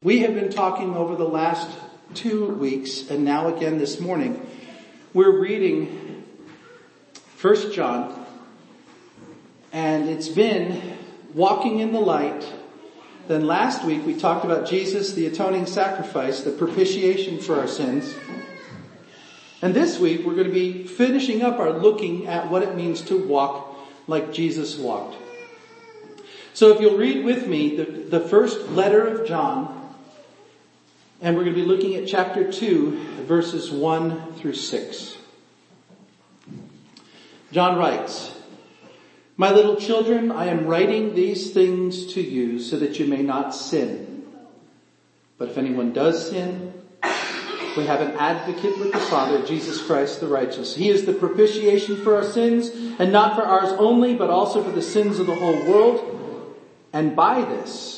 We have been talking over the last two weeks and now again this morning. We're reading 1 John and it's been walking in the light. Then last week we talked about Jesus, the atoning sacrifice, the propitiation for our sins. And this week we're going to be finishing up our looking at what it means to walk like Jesus walked. So if you'll read with me the, the first letter of John, and we're going to be looking at chapter 2, verses 1 through 6. John writes, My little children, I am writing these things to you so that you may not sin. But if anyone does sin, we have an advocate with the Father, Jesus Christ the righteous. He is the propitiation for our sins, and not for ours only, but also for the sins of the whole world. And by this,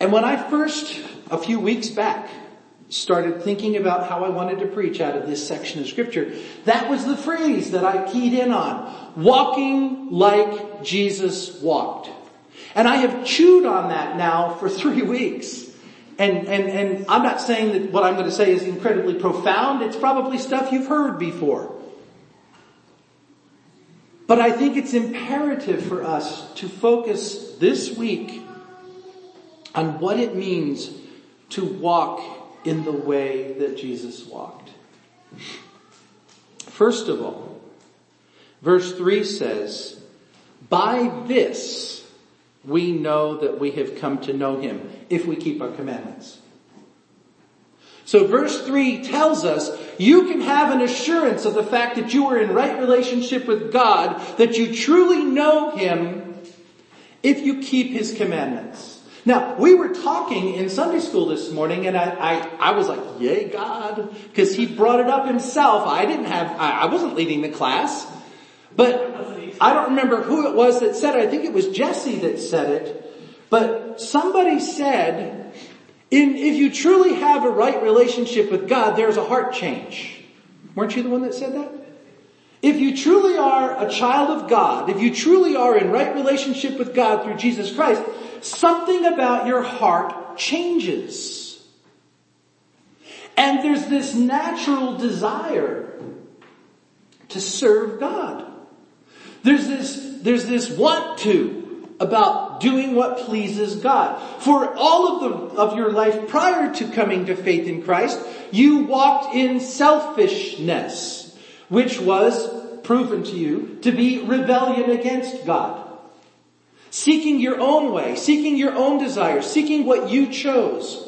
And when I first, a few weeks back, started thinking about how I wanted to preach out of this section of scripture, that was the phrase that I keyed in on. Walking like Jesus walked. And I have chewed on that now for three weeks. And, and, and I'm not saying that what I'm going to say is incredibly profound. It's probably stuff you've heard before. But I think it's imperative for us to focus this week on what it means to walk in the way that Jesus walked. First of all, verse 3 says, By this we know that we have come to know him, if we keep our commandments. So verse 3 tells us you can have an assurance of the fact that you are in right relationship with God, that you truly know him, if you keep his commandments. Now, we were talking in Sunday school this morning and I, I, I was like, yay God, because he brought it up himself. I didn't have, I, I wasn't leading the class, but I don't remember who it was that said it. I think it was Jesse that said it, but somebody said, in, if you truly have a right relationship with God, there's a heart change. Weren't you the one that said that? If you truly are a child of God, if you truly are in right relationship with God through Jesus Christ, something about your heart changes. And there's this natural desire to serve God. There's this, there's this want to about doing what pleases God. For all of the, of your life prior to coming to faith in Christ, you walked in selfishness, which was proven to you to be rebellion against God. Seeking your own way, seeking your own desires, seeking what you chose.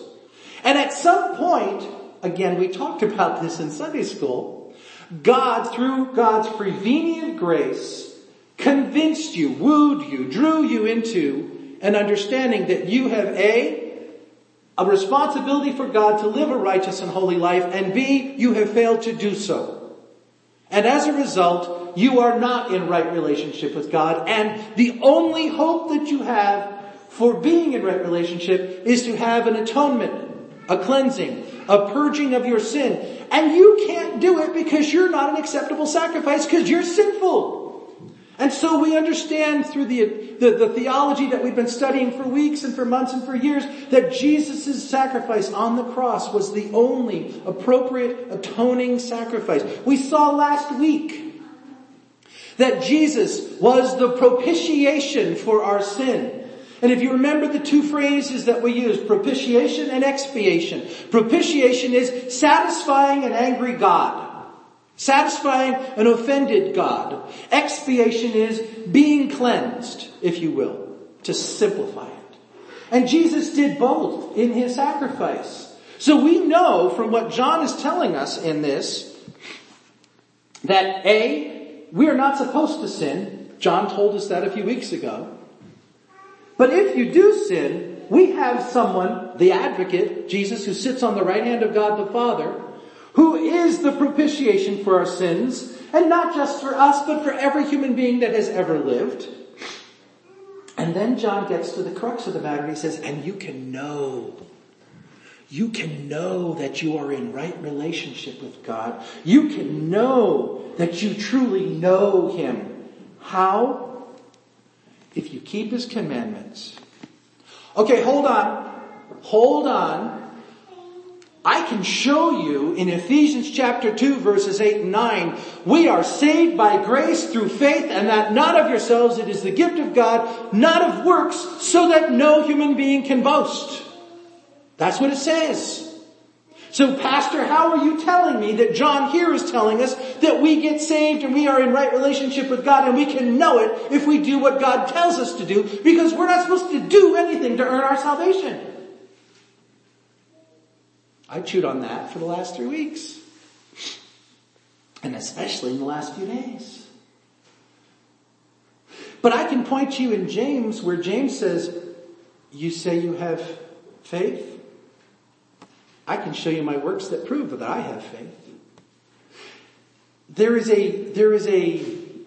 And at some point, again, we talked about this in Sunday school, God, through God's prevenient grace, convinced you, wooed you, drew you into an understanding that you have A, a responsibility for God to live a righteous and holy life, and B, you have failed to do so. And as a result, you are not in right relationship with God. And the only hope that you have for being in right relationship is to have an atonement, a cleansing, a purging of your sin. And you can't do it because you're not an acceptable sacrifice because you're sinful. And so we understand through the, the, the, theology that we've been studying for weeks and for months and for years that Jesus' sacrifice on the cross was the only appropriate atoning sacrifice. We saw last week that Jesus was the propitiation for our sin. And if you remember the two phrases that we use, propitiation and expiation. Propitiation is satisfying an angry God. Satisfying an offended God. Expiation is being cleansed, if you will, to simplify it. And Jesus did both in his sacrifice. So we know from what John is telling us in this that A, we are not supposed to sin. John told us that a few weeks ago. But if you do sin, we have someone, the advocate, Jesus, who sits on the right hand of God the Father, who is the propitiation for our sins, and not just for us, but for every human being that has ever lived. And then John gets to the crux of the matter he says, and you can know. You can know that you are in right relationship with God. You can know that you truly know Him. How? If you keep His commandments. Okay, hold on. Hold on. I can show you in Ephesians chapter 2 verses 8 and 9, we are saved by grace through faith and that not of yourselves, it is the gift of God, not of works, so that no human being can boast. That's what it says. So pastor, how are you telling me that John here is telling us that we get saved and we are in right relationship with God and we can know it if we do what God tells us to do because we're not supposed to do anything to earn our salvation? I chewed on that for the last three weeks. And especially in the last few days. But I can point you in James where James says, you say you have faith? I can show you my works that prove that I have faith. There is a, there is a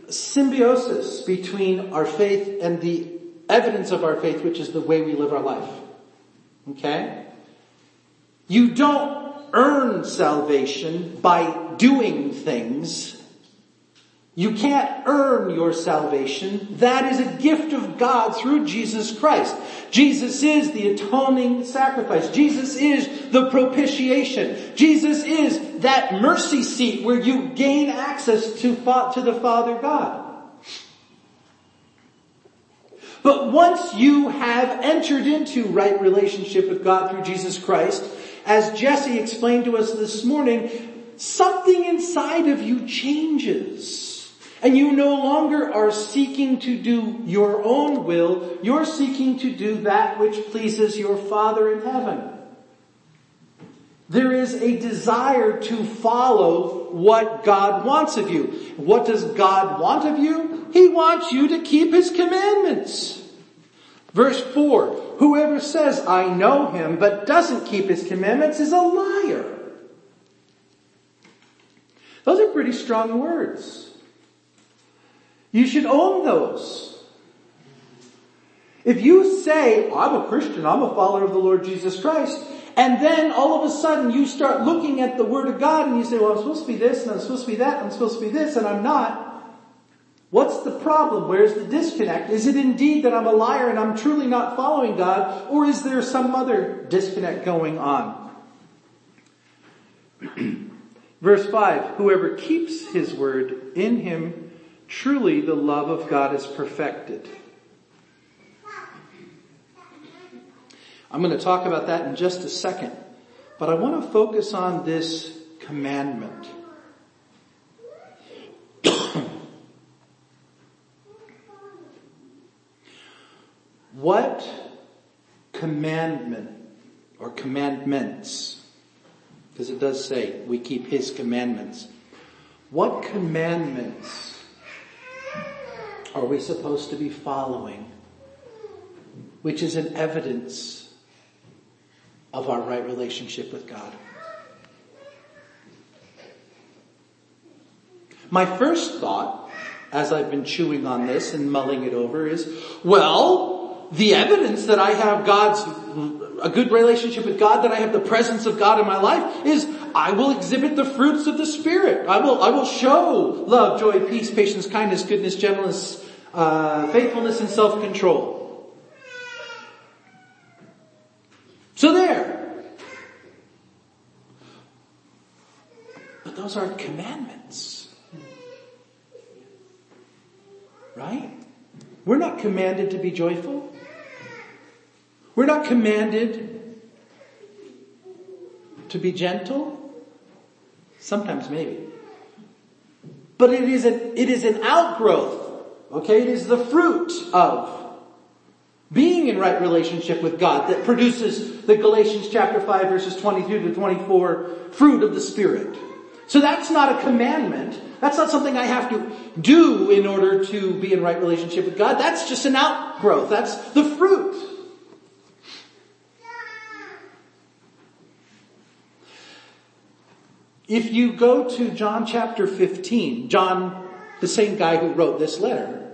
symbiosis between our faith and the evidence of our faith, which is the way we live our life. Okay? You don't earn salvation by doing things. You can't earn your salvation. That is a gift of God through Jesus Christ. Jesus is the atoning sacrifice. Jesus is the propitiation. Jesus is that mercy seat where you gain access to, to the Father God. But once you have entered into right relationship with God through Jesus Christ, as Jesse explained to us this morning, something inside of you changes. And you no longer are seeking to do your own will, you're seeking to do that which pleases your Father in heaven. There is a desire to follow what God wants of you. What does God want of you? He wants you to keep His commandments. Verse 4, whoever says, I know him, but doesn't keep his commandments is a liar. Those are pretty strong words. You should own those. If you say, I'm a Christian, I'm a follower of the Lord Jesus Christ, and then all of a sudden you start looking at the Word of God and you say, well I'm supposed to be this and I'm supposed to be that and I'm supposed to be this and I'm not, What's the problem? Where's the disconnect? Is it indeed that I'm a liar and I'm truly not following God, or is there some other disconnect going on? Verse 5, whoever keeps his word in him, truly the love of God is perfected. I'm going to talk about that in just a second, but I want to focus on this commandment. What commandment or commandments, because it does say we keep his commandments. What commandments are we supposed to be following, which is an evidence of our right relationship with God? My first thought, as I've been chewing on this and mulling it over is, well, the evidence that I have God's, a good relationship with God, that I have the presence of God in my life is I will exhibit the fruits of the Spirit. I will, I will show love, joy, peace, patience, kindness, goodness, gentleness, uh, faithfulness, and self-control. So there. But those aren't commandments. Right? We're not commanded to be joyful. We're not commanded to be gentle. Sometimes maybe. But it is an, it is an outgrowth. Okay? It is the fruit of being in right relationship with God that produces the Galatians chapter 5 verses 22 to 24 fruit of the Spirit. So that's not a commandment. That's not something I have to do in order to be in right relationship with God. That's just an outgrowth. That's the fruit. If you go to John chapter 15, John, the same guy who wrote this letter,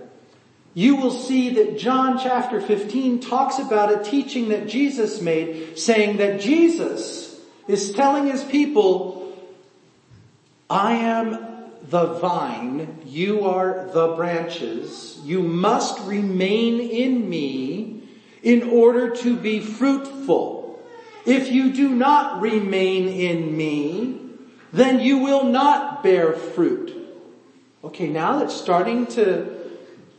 you will see that John chapter 15 talks about a teaching that Jesus made saying that Jesus is telling his people, I am the vine, you are the branches, you must remain in me in order to be fruitful. If you do not remain in me, then you will not bear fruit. Okay, now that's starting to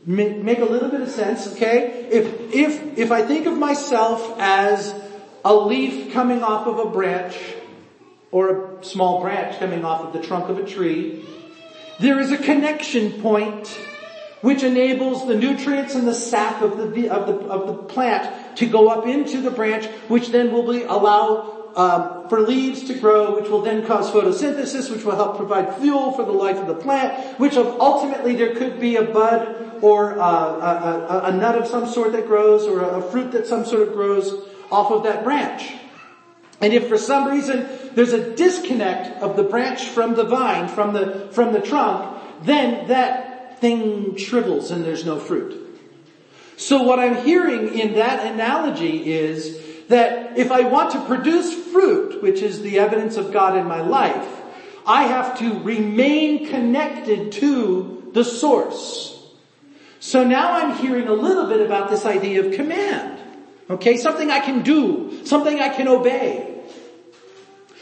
make a little bit of sense, okay? If, if, if I think of myself as a leaf coming off of a branch, or a small branch coming off of the trunk of a tree, there is a connection point which enables the nutrients and the sap of the, of the, of the plant to go up into the branch, which then will be, allow um, for leaves to grow, which will then cause photosynthesis, which will help provide fuel for the life of the plant, which ultimately there could be a bud or uh, a, a, a, nut of some sort that grows or a fruit that some sort of grows off of that branch. And if for some reason there's a disconnect of the branch from the vine, from the, from the trunk, then that thing shrivels and there's no fruit. So what I'm hearing in that analogy is that if I want to produce fruit, which is the evidence of God in my life, I have to remain connected to the source. So now I'm hearing a little bit about this idea of command. Okay, something I can do, something I can obey.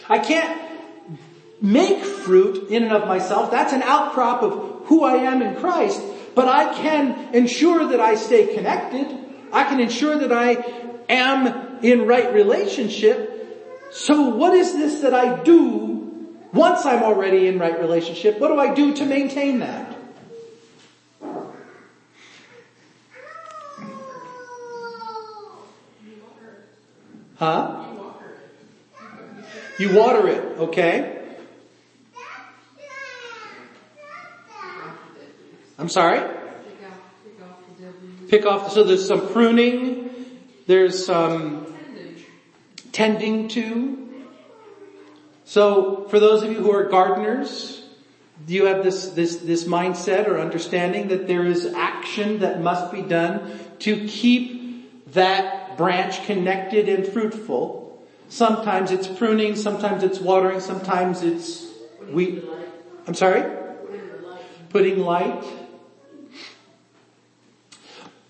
I can't make fruit in and of myself. That's an outcrop of who I am in Christ. But I can ensure that I stay connected. I can ensure that I am in right relationship. So what is this that I do once I'm already in right relationship? What do I do to maintain that? Huh? You water it, okay? I'm sorry? Pick off, so there's some pruning, there's some tending to. So for those of you who are gardeners, do you have this, this, this mindset or understanding that there is action that must be done to keep that branch connected and fruitful? Sometimes it's pruning, sometimes it's watering, sometimes it's we. I'm sorry? Putting light.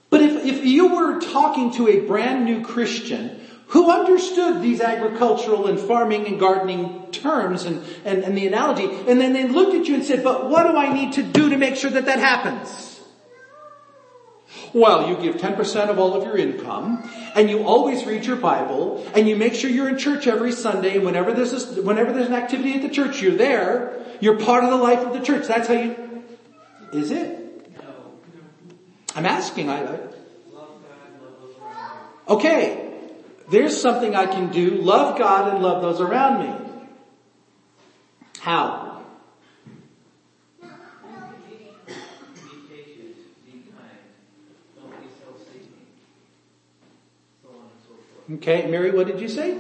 But if, if you were talking to a brand new Christian who understood these agricultural and farming and gardening terms and, and, and the analogy. And then they looked at you and said, but what do I need to do to make sure that that happens? Well, you give 10% of all of your income, and you always read your Bible, and you make sure you're in church every Sunday, and whenever there's, a, whenever there's an activity at the church, you're there. You're part of the life of the church. That's how you, is it? I'm asking, I, I okay, there's something I can do, love God and love those around me. How? Okay, Mary, what did you say?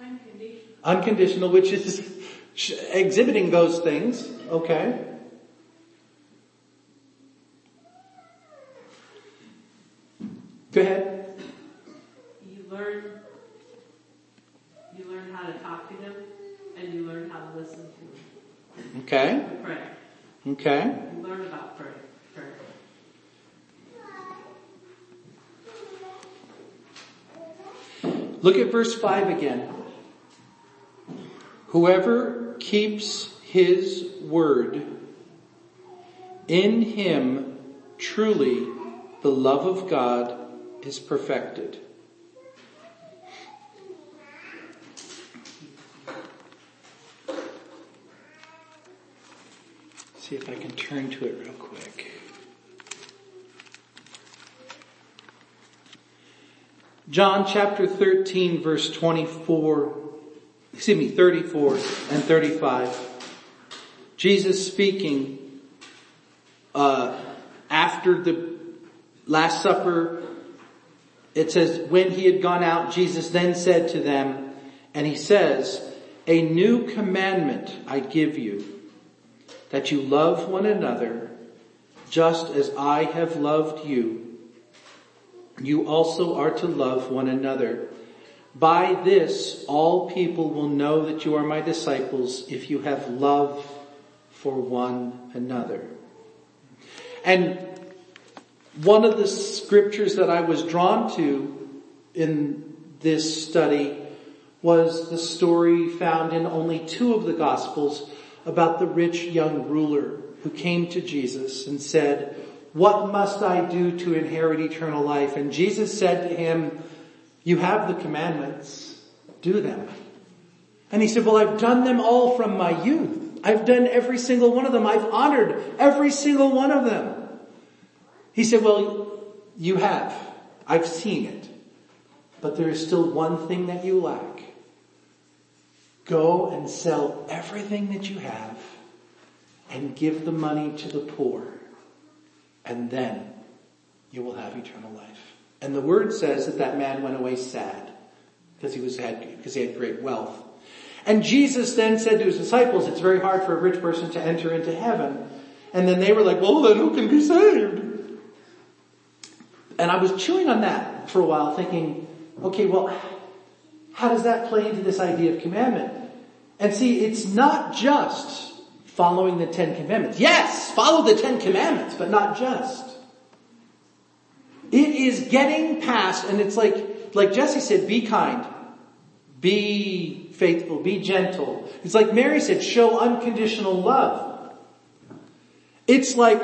Unconditional. Unconditional, which is exhibiting those things. Okay. Go ahead learn you learn how to talk to them and you learn how to listen to them. Okay. Okay. Learn about prayer. prayer. Look at verse 5 again. Whoever keeps his word, in him truly the love of God is perfected. See if I can turn to it real quick. John chapter 13 verse 24, excuse me, 34 and 35. Jesus speaking, uh, after the Last Supper, it says, when he had gone out, Jesus then said to them, and he says, A new commandment I give you, that you love one another just as I have loved you. You also are to love one another. By this, all people will know that you are my disciples if you have love for one another. And one of the scriptures that I was drawn to in this study was the story found in only two of the gospels about the rich young ruler who came to Jesus and said, what must I do to inherit eternal life? And Jesus said to him, you have the commandments, do them. And he said, well, I've done them all from my youth. I've done every single one of them. I've honored every single one of them. He said, well, you have. I've seen it. But there is still one thing that you lack. Go and sell everything that you have and give the money to the poor and then you will have eternal life. And the word says that that man went away sad because he was had, because he had great wealth. And Jesus then said to his disciples, it's very hard for a rich person to enter into heaven. And then they were like, well then who can be saved? And I was chewing on that for a while thinking, okay, well, how does that play into this idea of commandment? And see, it's not just following the Ten Commandments. Yes, follow the Ten Commandments, but not just. It is getting past, and it's like, like Jesse said, be kind, be faithful, be gentle. It's like Mary said, show unconditional love. It's like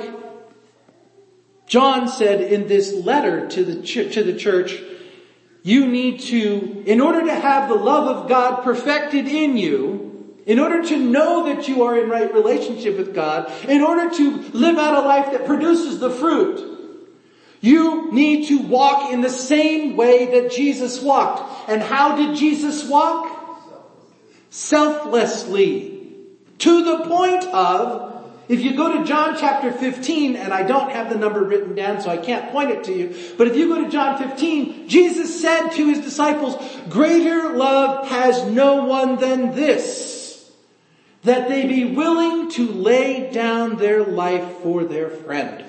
John said in this letter to the, ch- to the church, you need to, in order to have the love of God perfected in you, in order to know that you are in right relationship with God, in order to live out a life that produces the fruit, you need to walk in the same way that Jesus walked. And how did Jesus walk? Selflessly. To the point of if you go to John chapter 15, and I don't have the number written down so I can't point it to you, but if you go to John 15, Jesus said to his disciples, greater love has no one than this, that they be willing to lay down their life for their friend.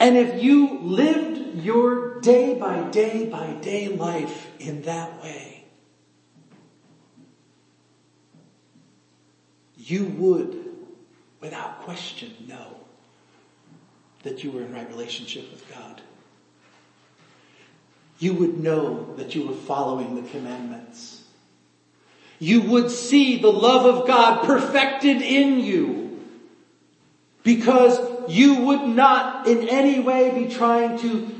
And if you lived your day by day by day life in that way, you would, without question, know that you were in right relationship with God. You would know that you were following the commandments. You would see the love of God perfected in you because you would not in any way be trying to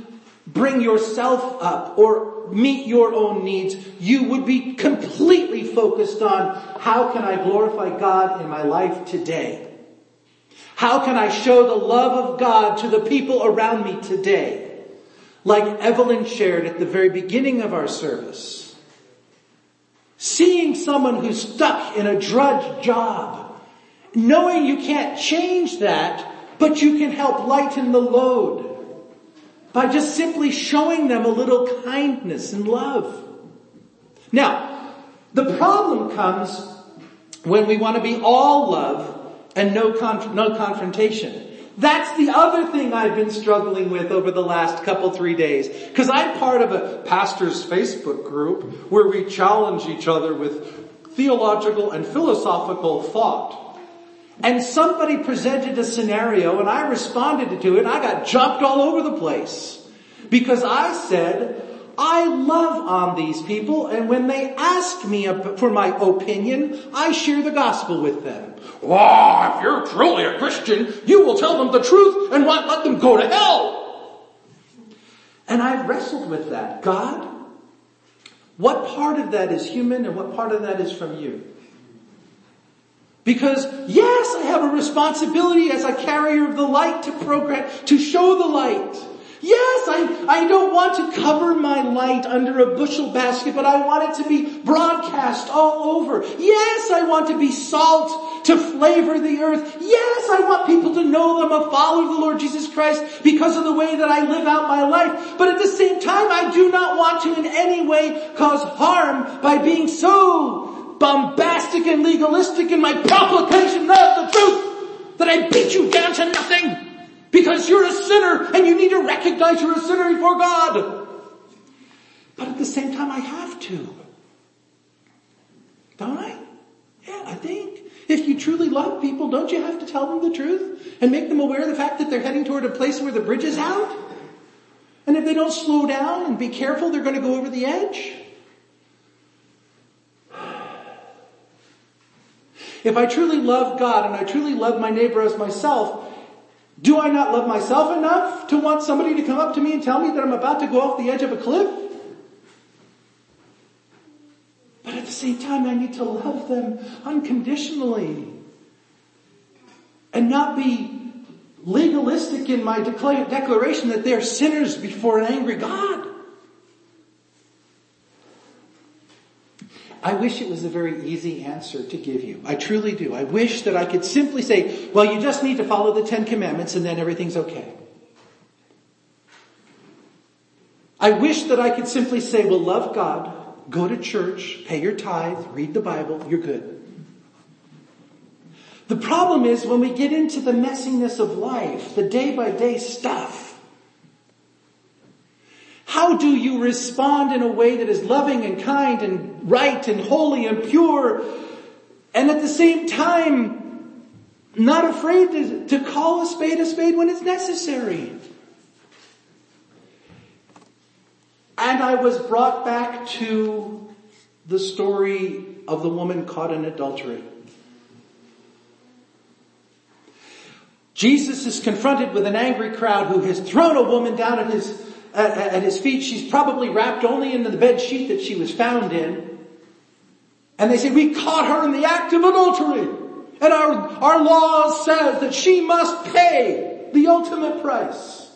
bring yourself up or meet your own needs, you would be completely focused on how can I glorify God in my life today? How can I show the love of God to the people around me today? Like Evelyn shared at the very beginning of our service. Seeing someone who's stuck in a drudge job, knowing you can't change that, but you can help lighten the load by just simply showing them a little kindness and love. Now, the problem comes when we want to be all love and no, conf- no confrontation. That's the other thing I've been struggling with over the last couple, three days. Cause I'm part of a pastor's Facebook group where we challenge each other with theological and philosophical thought. And somebody presented a scenario and I responded to it and I got jumped all over the place. Because I said, I love on these people and when they ask me for my opinion, I share the gospel with them. Wow, if you're truly a Christian, you will tell them the truth and won't let them go to hell. And I've wrestled with that. God, what part of that is human and what part of that is from you? Because yes, I have a responsibility as a carrier of the light to program, to show the light. Yes, I, I don't want to cover my light under a bushel basket, but I want it to be broadcast all over. Yes, I want to be salt to flavor the earth. Yes, I want people to know that I'm a follower of the Lord Jesus Christ because of the way that I live out my life. But at the same time, I do do not want to in any way cause harm by being so bombastic and legalistic in my proclamation of the truth that I beat you down to nothing because you're a sinner and you need to recognize you're a sinner before God. But at the same time I have to. Don't I? Yeah, I think. If you truly love people, don't you have to tell them the truth and make them aware of the fact that they're heading toward a place where the bridge is out? And if they don't slow down and be careful, they're going to go over the edge. If I truly love God and I truly love my neighbor as myself, do I not love myself enough to want somebody to come up to me and tell me that I'm about to go off the edge of a cliff? But at the same time, I need to love them unconditionally and not be legalistic in my declaration that they are sinners before an angry God. I wish it was a very easy answer to give you. I truly do. I wish that I could simply say, well, you just need to follow the Ten Commandments and then everything's okay. I wish that I could simply say, well, love God, go to church, pay your tithe, read the Bible, you're good. The problem is when we get into the messiness of life, the day by day stuff, how do you respond in a way that is loving and kind and right and holy and pure and at the same time not afraid to, to call a spade a spade when it's necessary? And I was brought back to the story of the woman caught in adultery. Jesus is confronted with an angry crowd who has thrown a woman down at his, at, at his feet. She's probably wrapped only into the bed sheet that she was found in. And they say, we caught her in the act of adultery. And our, our law says that she must pay the ultimate price.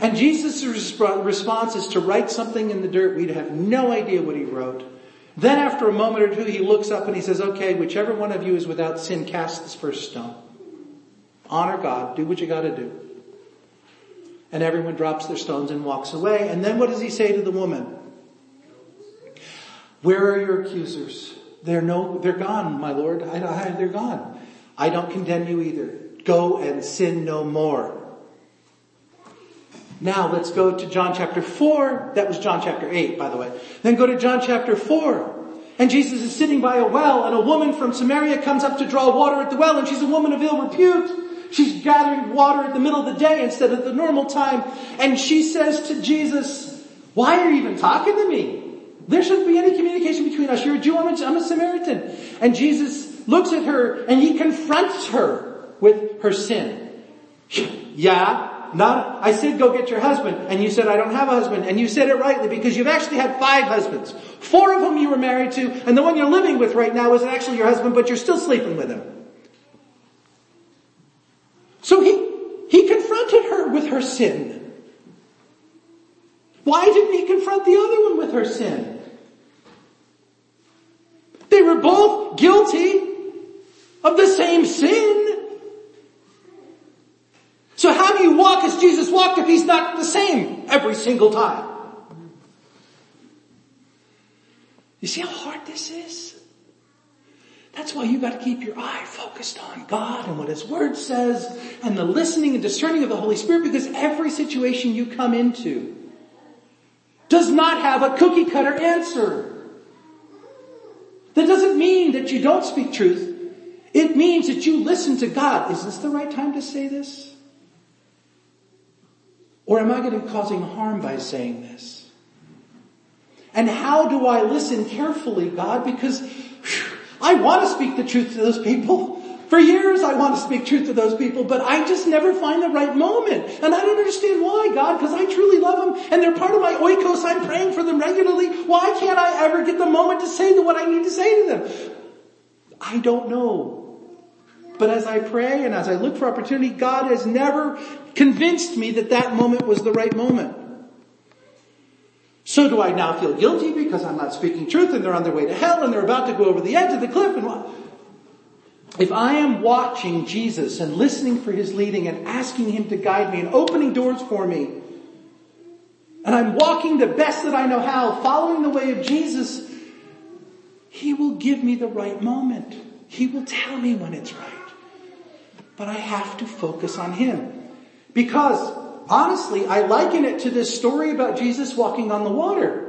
And Jesus' response is to write something in the dirt. We'd have no idea what he wrote. Then after a moment or two, he looks up and he says, okay, whichever one of you is without sin, cast this first stone. Honor God. Do what you gotta do. And everyone drops their stones and walks away. And then what does he say to the woman? Where are your accusers? They're no, they're gone, my Lord. I, I, they're gone. I don't condemn you either. Go and sin no more. Now let's go to John chapter 4. That was John chapter 8, by the way. Then go to John chapter 4. And Jesus is sitting by a well and a woman from Samaria comes up to draw water at the well and she's a woman of ill repute. She's gathering water at the middle of the day instead of the normal time. And she says to Jesus, why are you even talking to me? There shouldn't be any communication between us. You're a Jew, I'm a, I'm a Samaritan. And Jesus looks at her and he confronts her with her sin. yeah, not, I said go get your husband and you said I don't have a husband and you said it rightly because you've actually had five husbands. Four of whom you were married to and the one you're living with right now isn't actually your husband but you're still sleeping with him. So he, he confronted her with her sin. Why didn't he confront the other one with her sin? They were both guilty of the same sin. So how do you walk as Jesus walked if he's not the same every single time? You see how hard this is? That's why you gotta keep your eye focused on God and what His Word says and the listening and discerning of the Holy Spirit because every situation you come into does not have a cookie cutter answer. That doesn't mean that you don't speak truth. It means that you listen to God. Is this the right time to say this? Or am I going to be causing harm by saying this? And how do I listen carefully, God? Because whew, I want to speak the truth to those people. For years I want to speak truth to those people, but I just never find the right moment. And I don't understand why, God, because I truly love them and they're part of my oikos. I'm praying for them regularly. Why can't I ever get the moment to say what I need to say to them? I don't know. But as I pray and as I look for opportunity, God has never convinced me that that moment was the right moment. So do I now feel guilty because I'm not speaking truth and they're on their way to hell and they're about to go over the edge of the cliff and what? If I am watching Jesus and listening for His leading and asking Him to guide me and opening doors for me, and I'm walking the best that I know how, following the way of Jesus, He will give me the right moment. He will tell me when it's right. But I have to focus on Him. Because, honestly, I liken it to this story about Jesus walking on the water.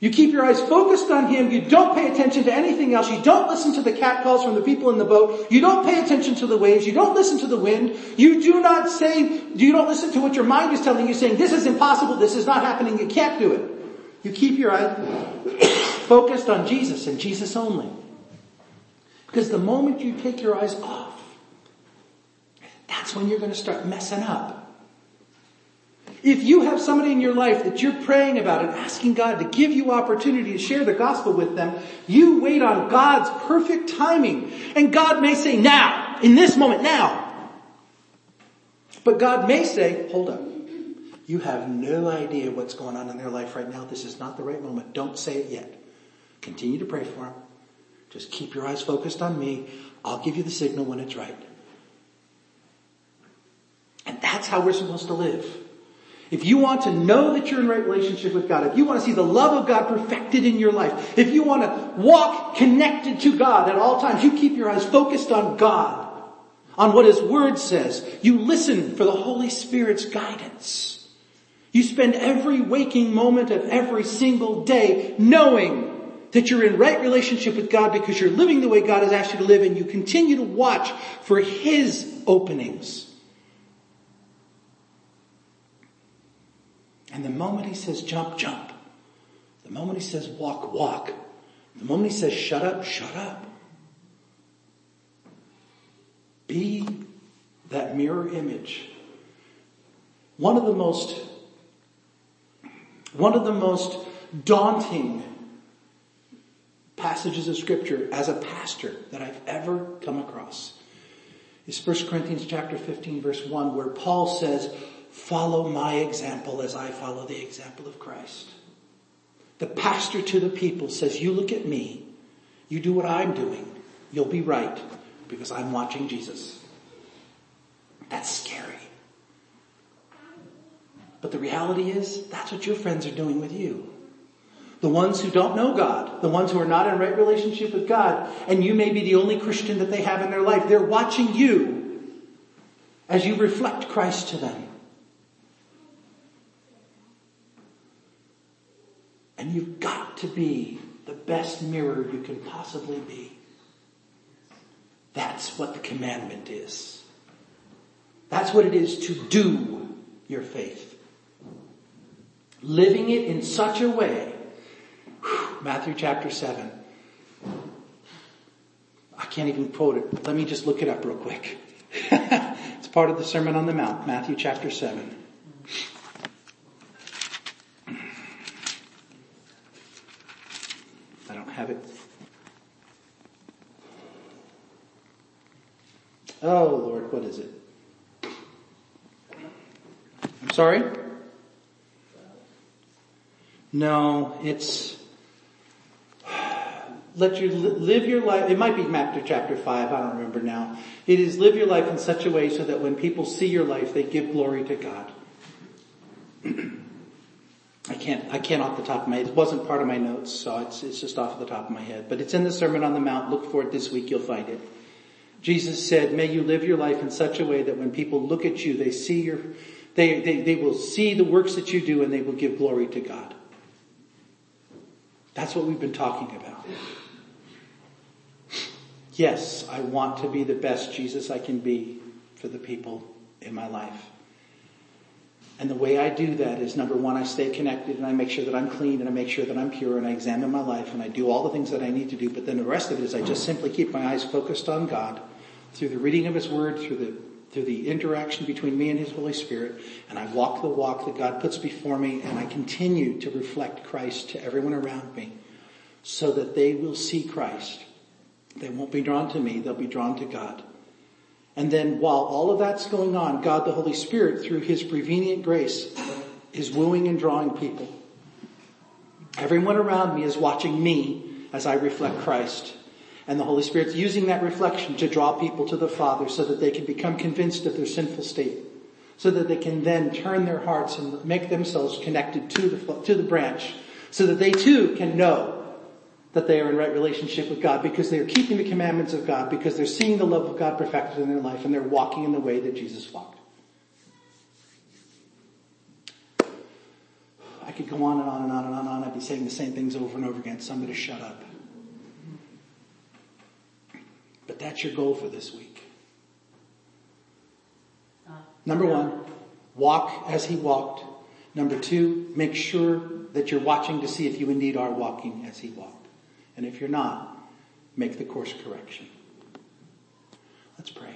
You keep your eyes focused on Him. You don't pay attention to anything else. You don't listen to the catcalls from the people in the boat. You don't pay attention to the waves. You don't listen to the wind. You do not say, you don't listen to what your mind is telling you saying, this is impossible. This is not happening. You can't do it. You keep your eyes focused on Jesus and Jesus only. Because the moment you take your eyes off, that's when you're going to start messing up. If you have somebody in your life that you're praying about and asking God to give you opportunity to share the gospel with them, you wait on God's perfect timing. And God may say now, in this moment, now. But God may say, hold up. You have no idea what's going on in their life right now. This is not the right moment. Don't say it yet. Continue to pray for them. Just keep your eyes focused on me. I'll give you the signal when it's right. And that's how we're supposed to live. If you want to know that you're in right relationship with God, if you want to see the love of God perfected in your life, if you want to walk connected to God at all times, you keep your eyes focused on God, on what His Word says. You listen for the Holy Spirit's guidance. You spend every waking moment of every single day knowing that you're in right relationship with God because you're living the way God has asked you to live and you continue to watch for His openings. And the moment he says jump, jump. The moment he says walk, walk. The moment he says shut up, shut up. Be that mirror image. One of the most, one of the most daunting passages of scripture as a pastor that I've ever come across is 1 Corinthians chapter 15 verse 1 where Paul says, follow my example as I follow the example of Christ. The pastor to the people says, you look at me, you do what I'm doing, you'll be right because I'm watching Jesus. That's scary. But the reality is, that's what your friends are doing with you. The ones who don't know God, the ones who are not in right relationship with God, and you may be the only Christian that they have in their life, they're watching you as you reflect Christ to them. And you've got to be the best mirror you can possibly be. That's what the commandment is. That's what it is to do your faith. Living it in such a way. Matthew chapter 7. I can't even quote it. Let me just look it up real quick. it's part of the Sermon on the Mount, Matthew chapter 7. Have it. Oh Lord, what is it? I'm sorry? No, it's let you live your life. It might be Matthew chapter 5, I don't remember now. It is live your life in such a way so that when people see your life, they give glory to God. I can't, I can't off the top of my head. It wasn't part of my notes, so it's, it's just off the top of my head. But it's in the Sermon on the Mount. Look for it this week. You'll find it. Jesus said, may you live your life in such a way that when people look at you, they see your, they, they, they will see the works that you do and they will give glory to God. That's what we've been talking about. Yes, I want to be the best Jesus I can be for the people in my life. And the way I do that is number one, I stay connected and I make sure that I'm clean and I make sure that I'm pure and I examine my life and I do all the things that I need to do. But then the rest of it is I just simply keep my eyes focused on God through the reading of His Word, through the, through the interaction between me and His Holy Spirit. And I walk the walk that God puts before me and I continue to reflect Christ to everyone around me so that they will see Christ. They won't be drawn to me, they'll be drawn to God. And then while all of that's going on, God the Holy Spirit, through His prevenient grace, is wooing and drawing people. Everyone around me is watching me as I reflect Christ. And the Holy Spirit's using that reflection to draw people to the Father so that they can become convinced of their sinful state. so that they can then turn their hearts and make themselves connected to the, to the branch so that they too can know that they are in right relationship with God because they are keeping the commandments of God, because they're seeing the love of God perfected in their life and they're walking in the way that Jesus walked. I could go on and on and on and on and on. I'd be saying the same things over and over again. Somebody shut up. But that's your goal for this week. Number one, walk as he walked. Number two, make sure that you're watching to see if you indeed are walking as he walked. And if you're not, make the course correction. Let's pray.